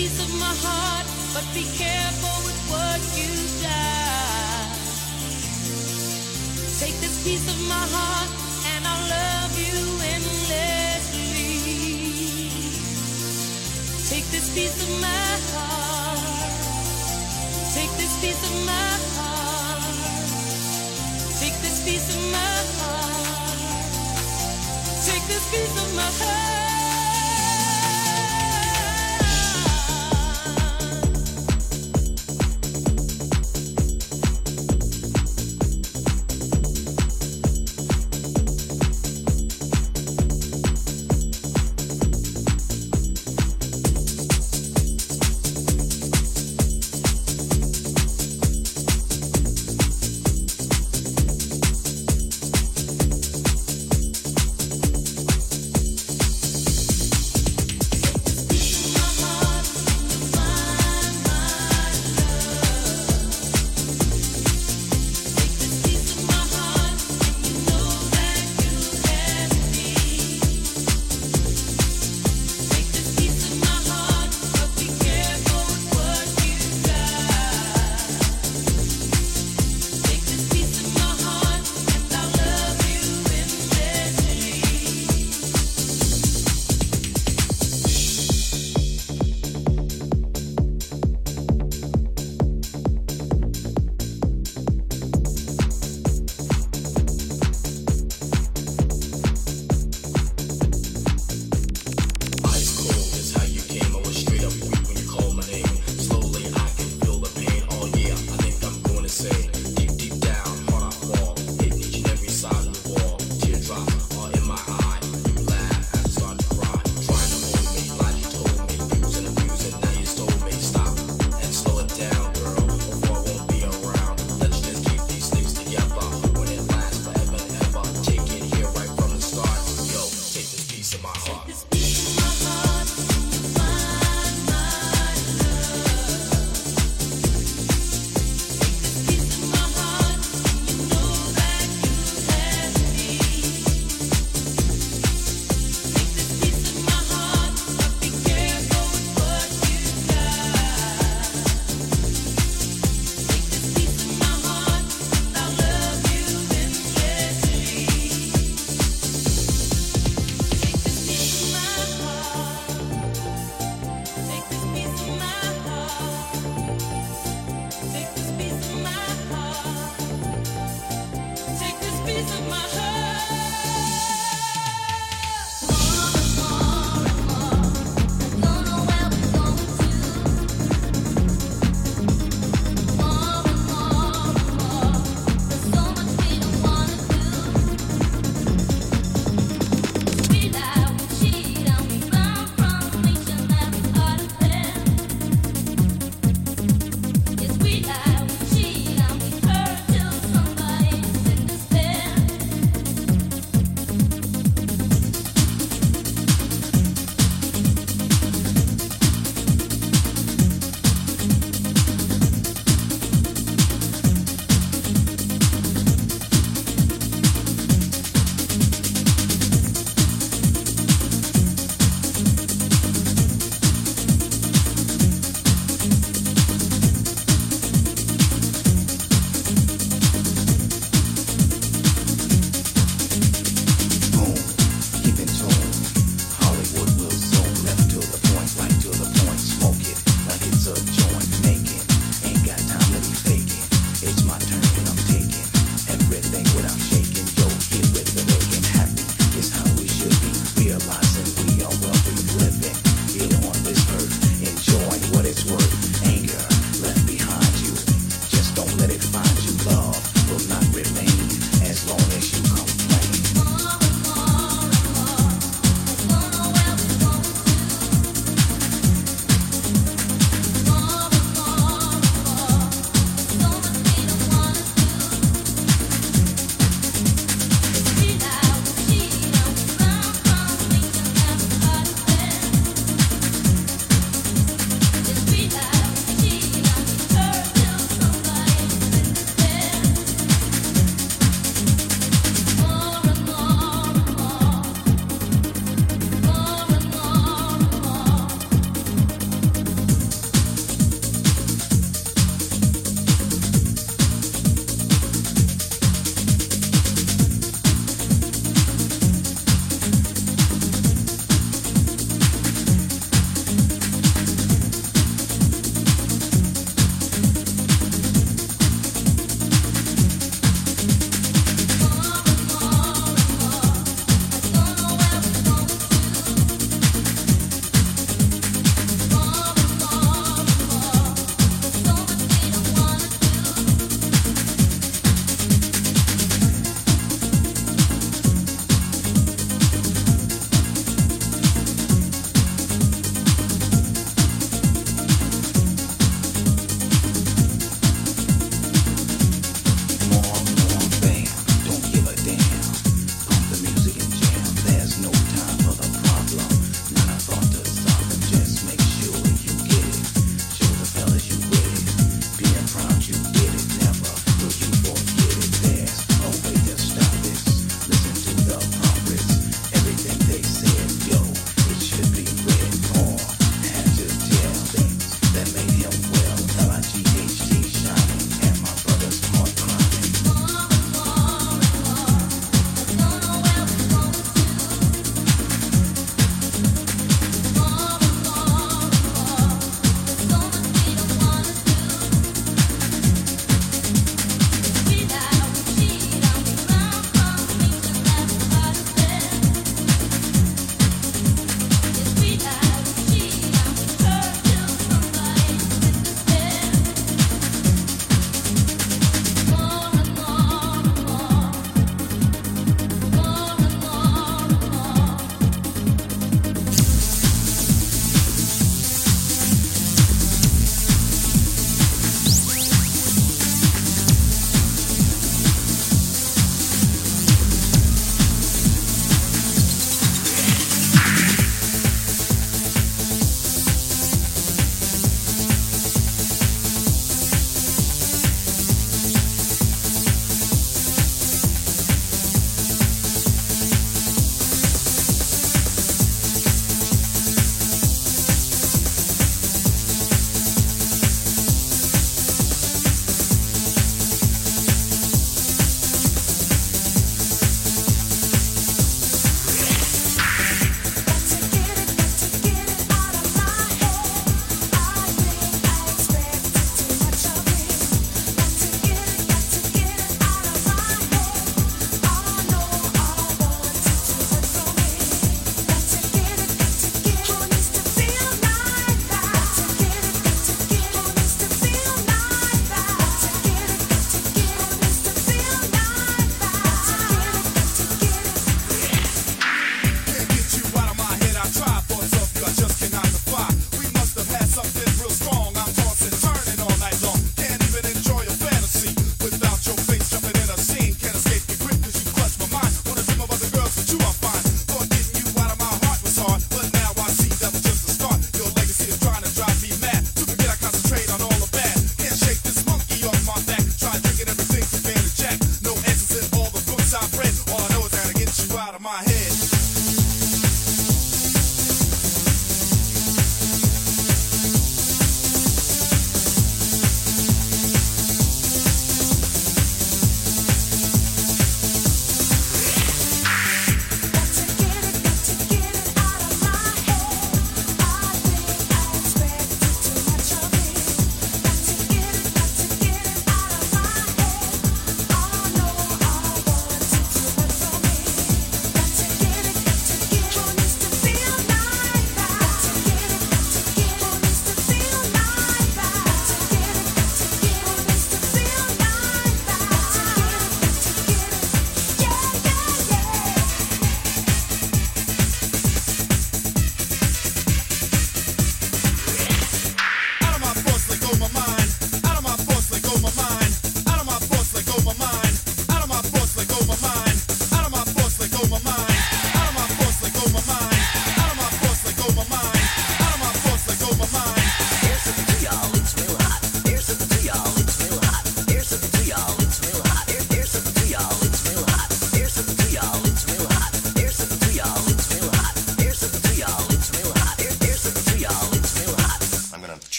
piece of my heart, but be careful with what you die. Take this piece of my heart and I'll love you endlessly. Take this piece of my heart. Take this piece of my heart. Take this piece of my heart. Take this piece of my heart.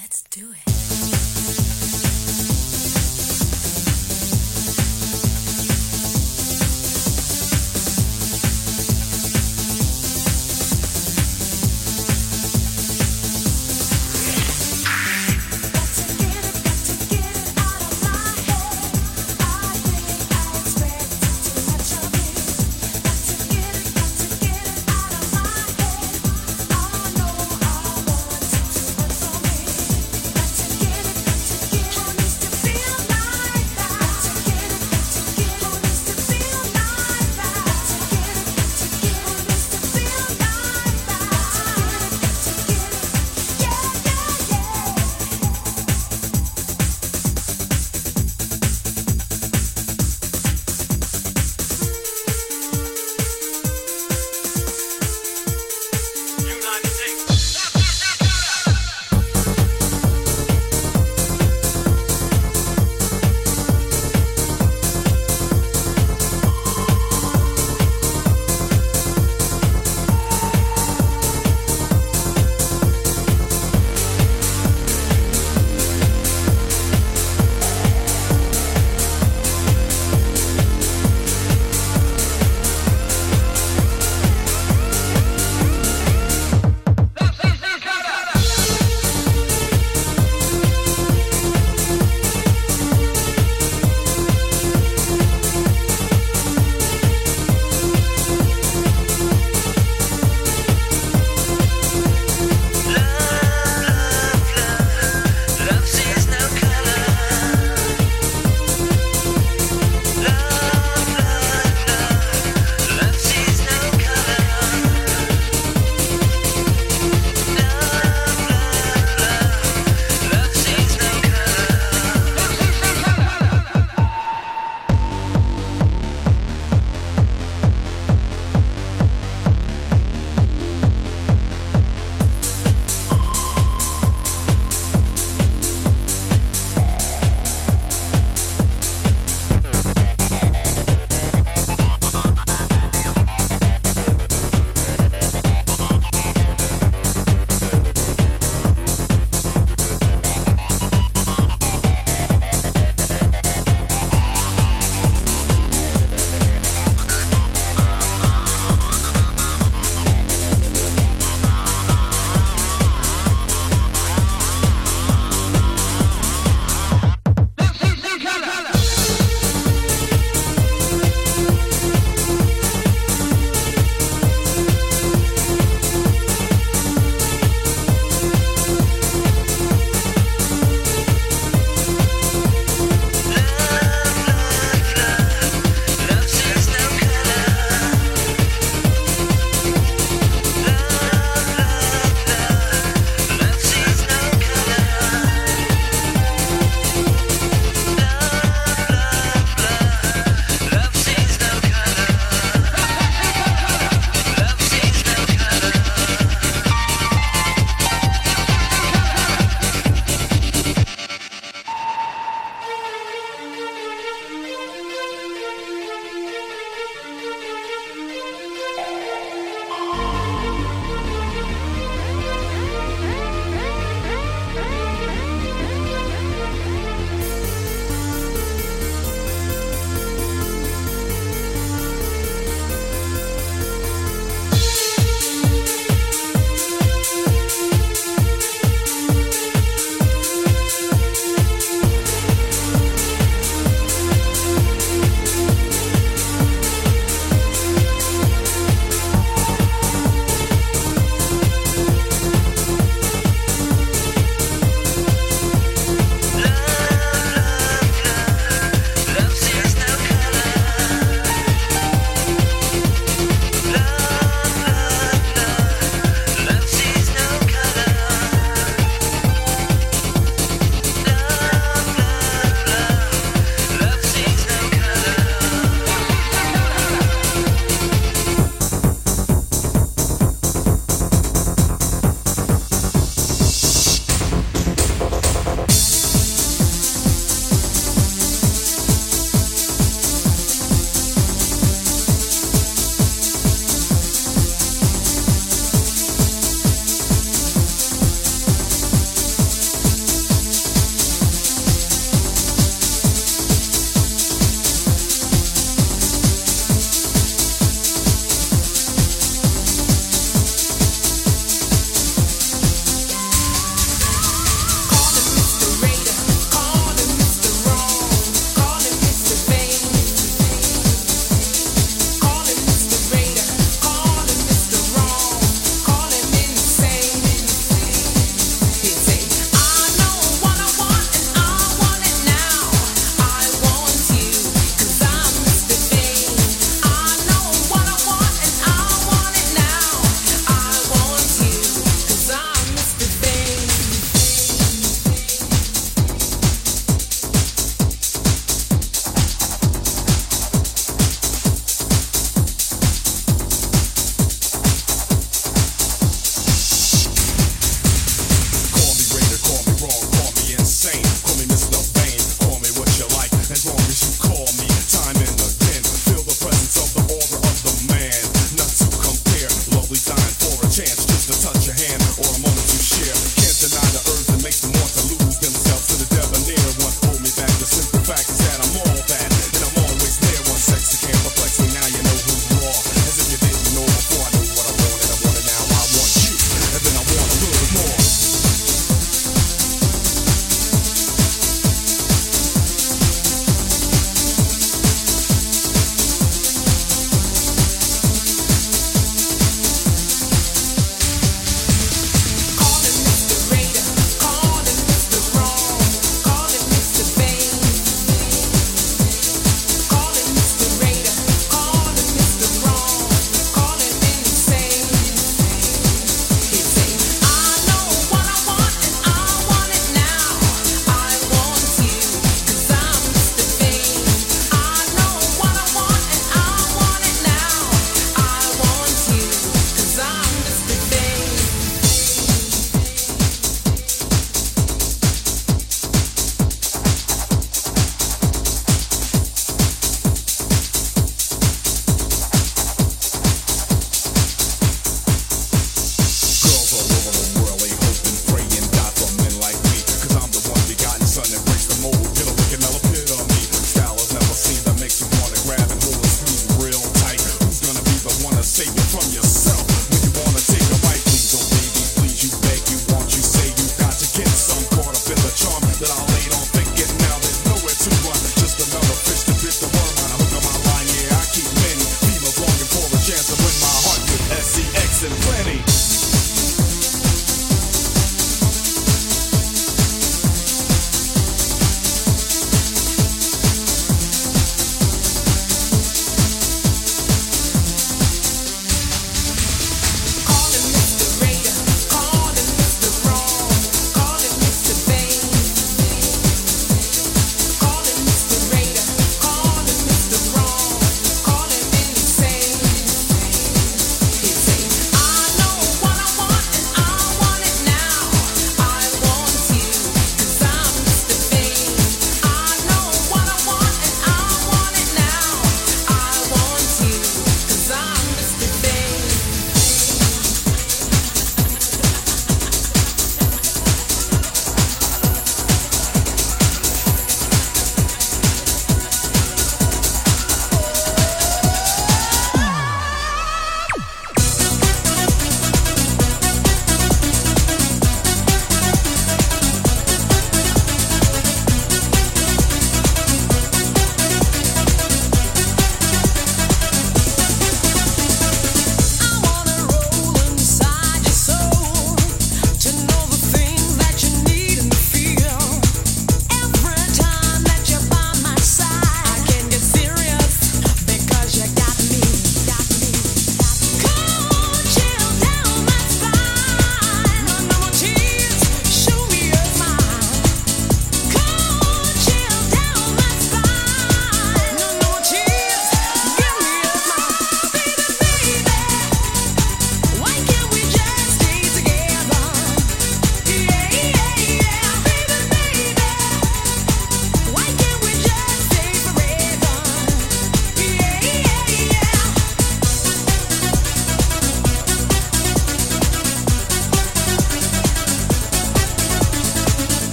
Let's do it.